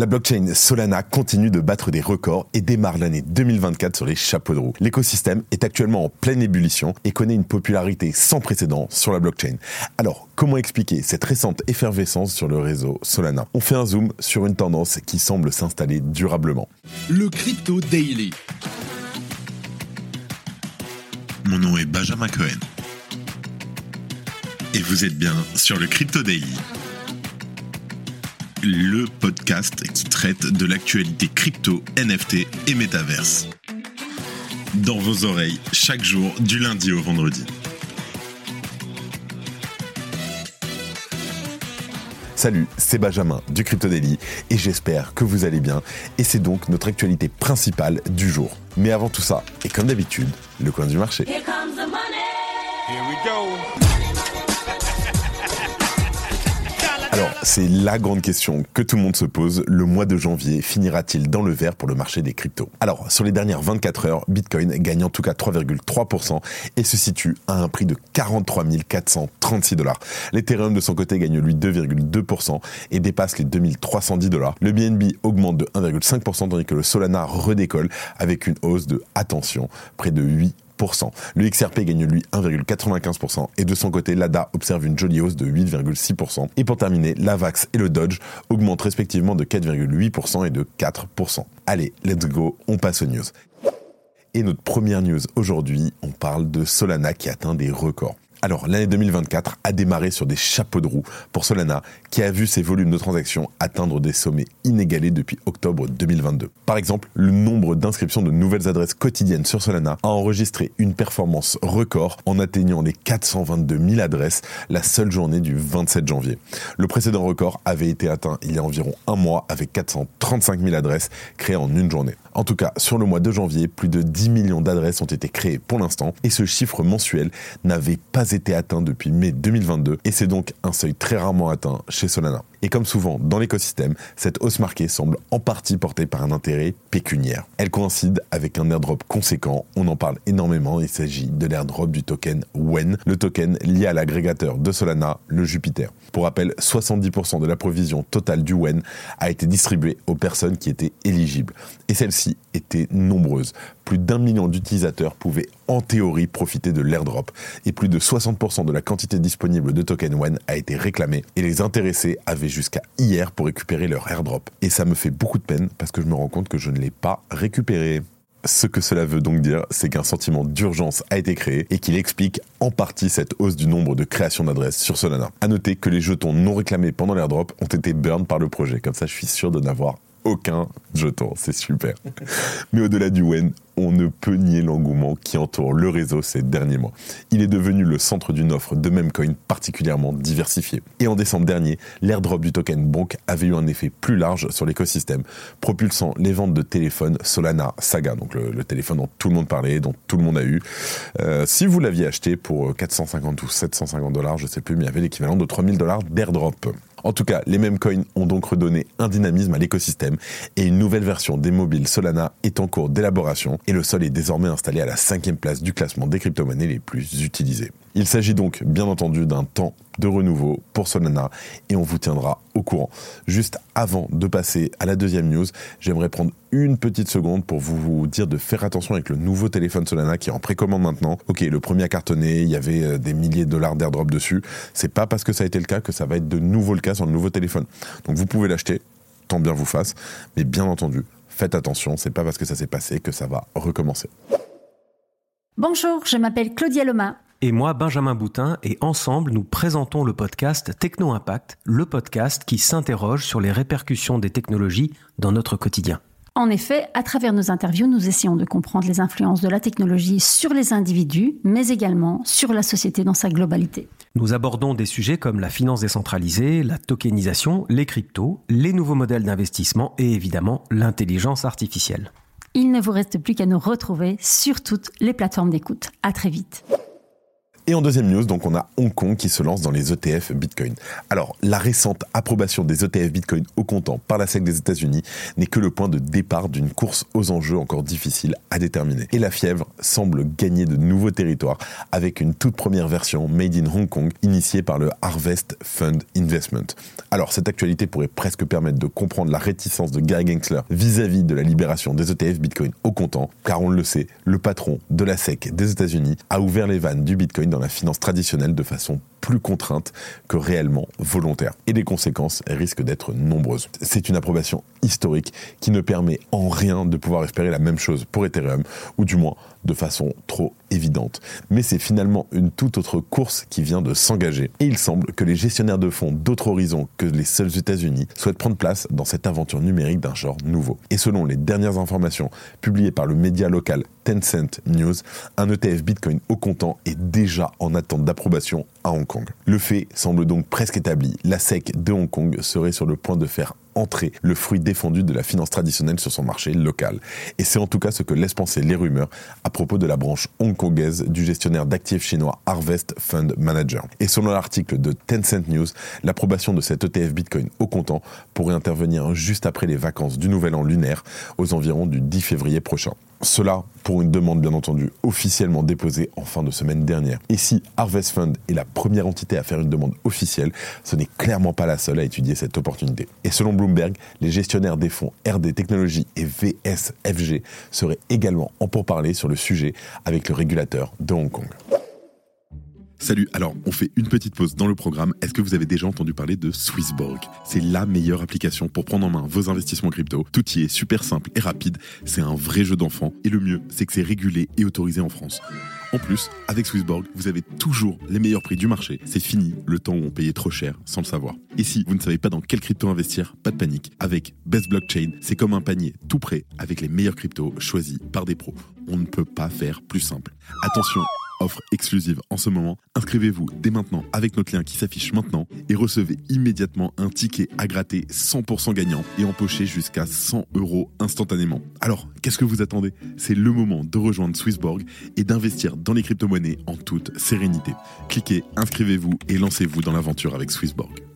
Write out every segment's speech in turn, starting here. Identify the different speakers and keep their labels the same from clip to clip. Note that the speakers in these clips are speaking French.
Speaker 1: La blockchain Solana continue de battre des records et démarre l'année 2024 sur les chapeaux de roue. L'écosystème est actuellement en pleine ébullition et connaît une popularité sans précédent sur la blockchain. Alors, comment expliquer cette récente effervescence sur le réseau Solana? On fait un zoom sur une tendance qui semble s'installer durablement.
Speaker 2: Le Crypto Daily. Mon nom est Benjamin Cohen. Et vous êtes bien sur le Crypto Daily le podcast qui traite de l'actualité crypto, NFT et métaverse. Dans vos oreilles, chaque jour, du lundi au vendredi.
Speaker 1: Salut, c'est Benjamin du Crypto Daily et j'espère que vous allez bien. Et c'est donc notre actualité principale du jour. Mais avant tout ça, et comme d'habitude, le coin du marché. Here comes the money. Here we go. Alors, c'est la grande question que tout le monde se pose. Le mois de janvier finira-t-il dans le vert pour le marché des cryptos? Alors, sur les dernières 24 heures, Bitcoin gagne en tout cas 3,3% et se situe à un prix de 43 436 dollars. L'Ethereum de son côté gagne lui 2,2% et dépasse les 2310 dollars. Le BNB augmente de 1,5% tandis que le Solana redécolle avec une hausse de, attention, près de 8 le XRP gagne lui 1,95% et de son côté, l'ADA observe une jolie hausse de 8,6%. Et pour terminer, l'AVAX et le Dodge augmentent respectivement de 4,8% et de 4%. Allez, let's go, on passe aux news. Et notre première news aujourd'hui, on parle de Solana qui atteint des records. Alors, l'année 2024 a démarré sur des chapeaux de roue pour Solana, qui a vu ses volumes de transactions atteindre des sommets inégalés depuis octobre 2022. Par exemple, le nombre d'inscriptions de nouvelles adresses quotidiennes sur Solana a enregistré une performance record en atteignant les 422 000 adresses la seule journée du 27 janvier. Le précédent record avait été atteint il y a environ un mois avec 435 000 adresses créées en une journée. En tout cas, sur le mois de janvier, plus de 10 millions d'adresses ont été créées pour l'instant et ce chiffre mensuel n'avait pas été atteint depuis mai 2022 et c'est donc un seuil très rarement atteint chez Solana. Et comme souvent dans l'écosystème, cette hausse marquée semble en partie portée par un intérêt pécuniaire. Elle coïncide avec un airdrop conséquent, on en parle énormément, il s'agit de l'airdrop du token WEN, le token lié à l'agrégateur de Solana, le Jupiter. Pour rappel, 70% de la provision totale du WEN a été distribuée aux personnes qui étaient éligibles. Et celles-ci étaient nombreuses. Plus d'un million d'utilisateurs pouvaient en théorie profiter de l'airdrop. Et plus de 60% de la quantité disponible de token WEN a été réclamée. Et les intéressés avaient jusqu'à hier pour récupérer leur airdrop. Et ça me fait beaucoup de peine parce que je me rends compte que je ne l'ai pas récupéré. Ce que cela veut donc dire, c'est qu'un sentiment d'urgence a été créé et qu'il explique en partie cette hausse du nombre de créations d'adresses sur Solana. À noter que les jetons non réclamés pendant l'airdrop ont été burned par le projet. Comme ça, je suis sûr de n'avoir aucun jeton. C'est super. Mais au-delà du WEN, on ne peut nier l'engouement qui entoure le réseau ces derniers mois. Il est devenu le centre d'une offre de même coin particulièrement diversifiée. Et en décembre dernier, l'airdrop du token Bonk avait eu un effet plus large sur l'écosystème, propulsant les ventes de téléphones Solana Saga, donc le, téléphone dont tout le monde parlait, dont tout le monde a eu. Euh, si vous l'aviez acheté pour 450 ou 750 dollars, je sais plus, mais il y avait l'équivalent de 3000 dollars d'airdrop. En tout cas, les mêmes coins ont donc redonné un dynamisme à l'écosystème et une nouvelle version des mobiles Solana est en cours d'élaboration et le sol est désormais installé à la cinquième place du classement des crypto-monnaies les plus utilisées. Il s'agit donc bien entendu d'un temps de renouveau pour Solana et on vous tiendra au courant. Juste avant de passer à la deuxième news, j'aimerais prendre une petite seconde pour vous dire de faire attention avec le nouveau téléphone Solana qui est en précommande maintenant. Ok, le premier a cartonné, il y avait euh, des milliers de dollars d'airdrop dessus. C'est pas parce que ça a été le cas que ça va être de nouveau le cas sur le nouveau téléphone. Donc vous pouvez l'acheter, tant bien vous fasse, mais bien entendu, faites attention, c'est pas parce que ça s'est passé que ça va recommencer.
Speaker 3: Bonjour, je m'appelle Claudia Loma
Speaker 4: et moi Benjamin Boutin et ensemble nous présentons le podcast Techno Impact, le podcast qui s'interroge sur les répercussions des technologies dans notre quotidien.
Speaker 3: En effet, à travers nos interviews, nous essayons de comprendre les influences de la technologie sur les individus, mais également sur la société dans sa globalité.
Speaker 4: Nous abordons des sujets comme la finance décentralisée, la tokenisation, les cryptos, les nouveaux modèles d'investissement et évidemment l'intelligence artificielle.
Speaker 3: Il ne vous reste plus qu'à nous retrouver sur toutes les plateformes d'écoute. À très vite.
Speaker 1: Et en deuxième news, donc on a Hong Kong qui se lance dans les ETF Bitcoin. Alors, la récente approbation des ETF Bitcoin au comptant par la SEC des États-Unis n'est que le point de départ d'une course aux enjeux encore difficiles à déterminer. Et la fièvre semble gagner de nouveaux territoires avec une toute première version made in Hong Kong initiée par le Harvest Fund Investment. Alors, cette actualité pourrait presque permettre de comprendre la réticence de Gary Gensler vis-à-vis de la libération des ETF Bitcoin au comptant, car on le sait, le patron de la SEC des États-Unis a ouvert les vannes du Bitcoin dans la finance traditionnelle de façon plus contrainte que réellement volontaire. Et les conséquences risquent d'être nombreuses. C'est une approbation historique qui ne permet en rien de pouvoir espérer la même chose pour Ethereum, ou du moins de façon trop évidente. Mais c'est finalement une toute autre course qui vient de s'engager. Et il semble que les gestionnaires de fonds d'autres horizons que les seuls États-Unis souhaitent prendre place dans cette aventure numérique d'un genre nouveau. Et selon les dernières informations publiées par le média local Tencent News, un ETF Bitcoin au comptant est déjà en attente d'approbation à Hong Kong. Le fait semble donc presque établi. La SEC de Hong Kong serait sur le point de faire entrer le fruit défendu de la finance traditionnelle sur son marché local. Et c'est en tout cas ce que laissent penser les rumeurs à propos de la branche hongkongaise du gestionnaire d'actifs chinois Harvest Fund Manager. Et selon l'article de Tencent News, l'approbation de cet ETF Bitcoin au comptant pourrait intervenir juste après les vacances du Nouvel An lunaire, aux environs du 10 février prochain. Cela pour une demande bien entendu officiellement déposée en fin de semaine dernière. Et si Harvest Fund est la première entité à faire une demande officielle, ce n'est clairement pas la seule à étudier cette opportunité. Et selon Bloomberg, les gestionnaires des fonds RD Technologies et VSFG seraient également en pourparlers sur le sujet avec le régulateur de Hong Kong.
Speaker 2: Salut, alors on fait une petite pause dans le programme. Est-ce que vous avez déjà entendu parler de Swissborg? C'est la meilleure application pour prendre en main vos investissements crypto. Tout y est super simple et rapide. C'est un vrai jeu d'enfant. Et le mieux, c'est que c'est régulé et autorisé en France. En plus, avec Swissborg, vous avez toujours les meilleurs prix du marché. C'est fini le temps où on payait trop cher sans le savoir. Et si vous ne savez pas dans quelle crypto investir, pas de panique. Avec Best Blockchain, c'est comme un panier tout prêt avec les meilleurs cryptos choisis par des pros. On ne peut pas faire plus simple. Attention, offre exclusive en ce moment. Inscrivez-vous dès maintenant avec notre lien qui s'affiche maintenant et recevez immédiatement un ticket à gratter 100% gagnant et empocher jusqu'à 100 euros instantanément. Alors, qu'est-ce que vous attendez? C'est le moment de rejoindre Swissborg et d'investir dans les crypto-monnaies en toute sérénité. Cliquez, inscrivez-vous et lancez-vous dans l'aventure avec Swissborg.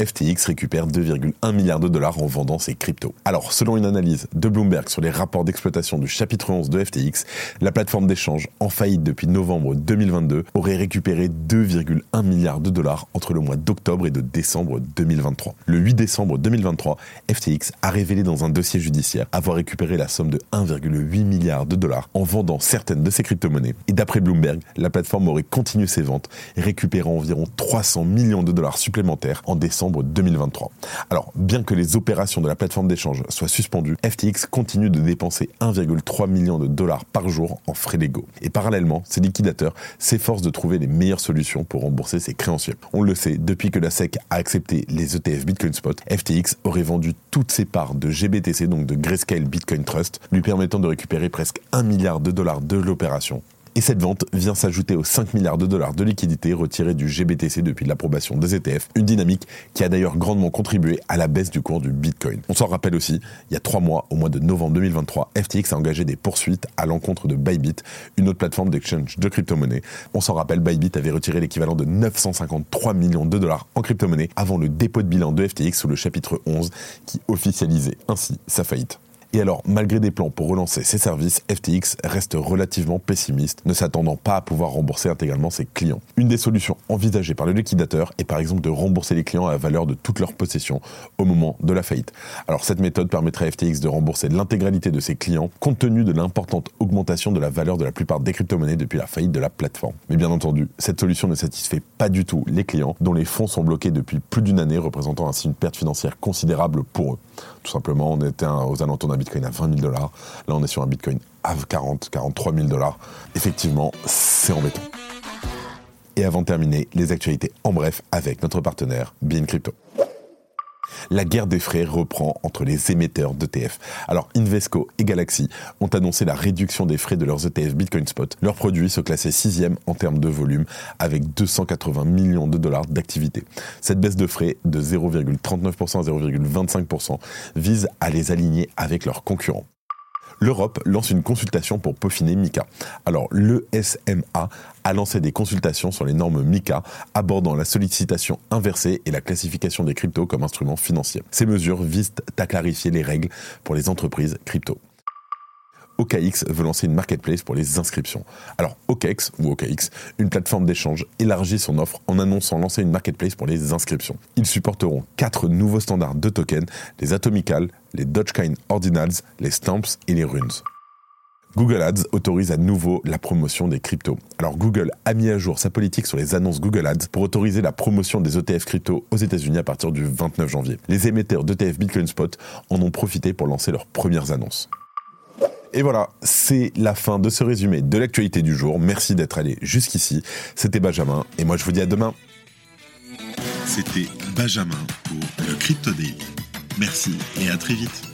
Speaker 1: FTX récupère 2,1 milliards de dollars en vendant ses cryptos. Alors, selon une analyse de Bloomberg sur les rapports d'exploitation du chapitre 11 de FTX, la plateforme d'échange en faillite depuis novembre 2022 aurait récupéré 2,1 milliards de dollars entre le mois d'octobre et de décembre 2023. Le 8 décembre 2023, FTX a révélé dans un dossier judiciaire avoir récupéré la somme de 1,8 milliard de dollars en vendant certaines de ses crypto-monnaies. Et d'après Bloomberg, la plateforme aurait continué ses ventes, récupérant environ 300 millions de dollars supplémentaires en décembre 2023. Alors, bien que les opérations de la plateforme d'échange soient suspendues, FTX continue de dépenser 1,3 million de dollars par jour en frais légaux. Et parallèlement, ces liquidateurs s'efforcent de trouver les meilleures solutions pour rembourser ses créanciers. On le sait, depuis que la SEC a accepté les ETF Bitcoin Spot, FTX aurait vendu toutes ses parts de GBTC, donc de Grayscale Bitcoin Trust, lui permettant de récupérer presque 1 milliard de dollars de l'opération et cette vente vient s'ajouter aux 5 milliards de dollars de liquidités retirés du GBTC depuis l'approbation des ETF, une dynamique qui a d'ailleurs grandement contribué à la baisse du cours du Bitcoin. On s'en rappelle aussi, il y a trois mois, au mois de novembre 2023, FTX a engagé des poursuites à l'encontre de Bybit, une autre plateforme d'exchange de crypto-monnaies. On s'en rappelle, Bybit avait retiré l'équivalent de 953 millions de dollars en crypto-monnaies avant le dépôt de bilan de FTX sous le chapitre 11 qui officialisait ainsi sa faillite. Et alors, malgré des plans pour relancer ses services, FTX reste relativement pessimiste, ne s'attendant pas à pouvoir rembourser intégralement ses clients. Une des solutions envisagées par le liquidateur est par exemple de rembourser les clients à la valeur de toute leur possession au moment de la faillite. Alors cette méthode permettrait à FTX de rembourser l'intégralité de ses clients compte tenu de l'importante augmentation de la valeur de la plupart des crypto-monnaies depuis la faillite de la plateforme. Mais bien entendu, cette solution ne satisfait pas du tout les clients dont les fonds sont bloqués depuis plus d'une année, représentant ainsi une perte financière considérable pour eux. Tout simplement, on était aux alentours d'un bitcoin à 20 000 dollars. Là, on est sur un bitcoin à 40, 43 000 dollars. Effectivement, c'est embêtant. Et avant de terminer, les actualités en bref avec notre partenaire Bien Crypto. La guerre des frais reprend entre les émetteurs d'ETF. Alors Invesco et Galaxy ont annoncé la réduction des frais de leurs ETF Bitcoin Spot. Leurs produits se classaient sixième en termes de volume avec 280 millions de dollars d'activité. Cette baisse de frais de 0,39% à 0,25% vise à les aligner avec leurs concurrents. l'Europe lance une consultation pour peaufiner MICA. Alors, l'ESMA a lancé des consultations sur les normes MICA abordant la sollicitation inversée et la classification des cryptos comme instruments financiers. Ces mesures visent à clarifier les règles pour les entreprises crypto. OKX veut lancer une marketplace pour les inscriptions. Alors OKX ou OKX, une plateforme d'échange, élargit son offre en annonçant lancer une marketplace pour les inscriptions. Ils supporteront quatre nouveaux standards de tokens, les Atomical, les Dogecoin Ordinals, les Stamps et les Runes. Google Ads autorise à nouveau la promotion des cryptos. Alors Google a mis à jour sa politique sur les annonces Google Ads pour autoriser la promotion des ETF crypto aux États-Unis à partir du 29 janvier. Les émetteurs d'ETF Bitcoin Spot en ont profité pour lancer leurs premières annonces. Et voilà, c'est la fin de ce résumé de l'actualité du jour. Merci d'être allé jusqu'ici. C'était Benjamin et moi je vous dis à demain.
Speaker 2: C'était Benjamin pour le Crypto Daily. Merci et à très vite.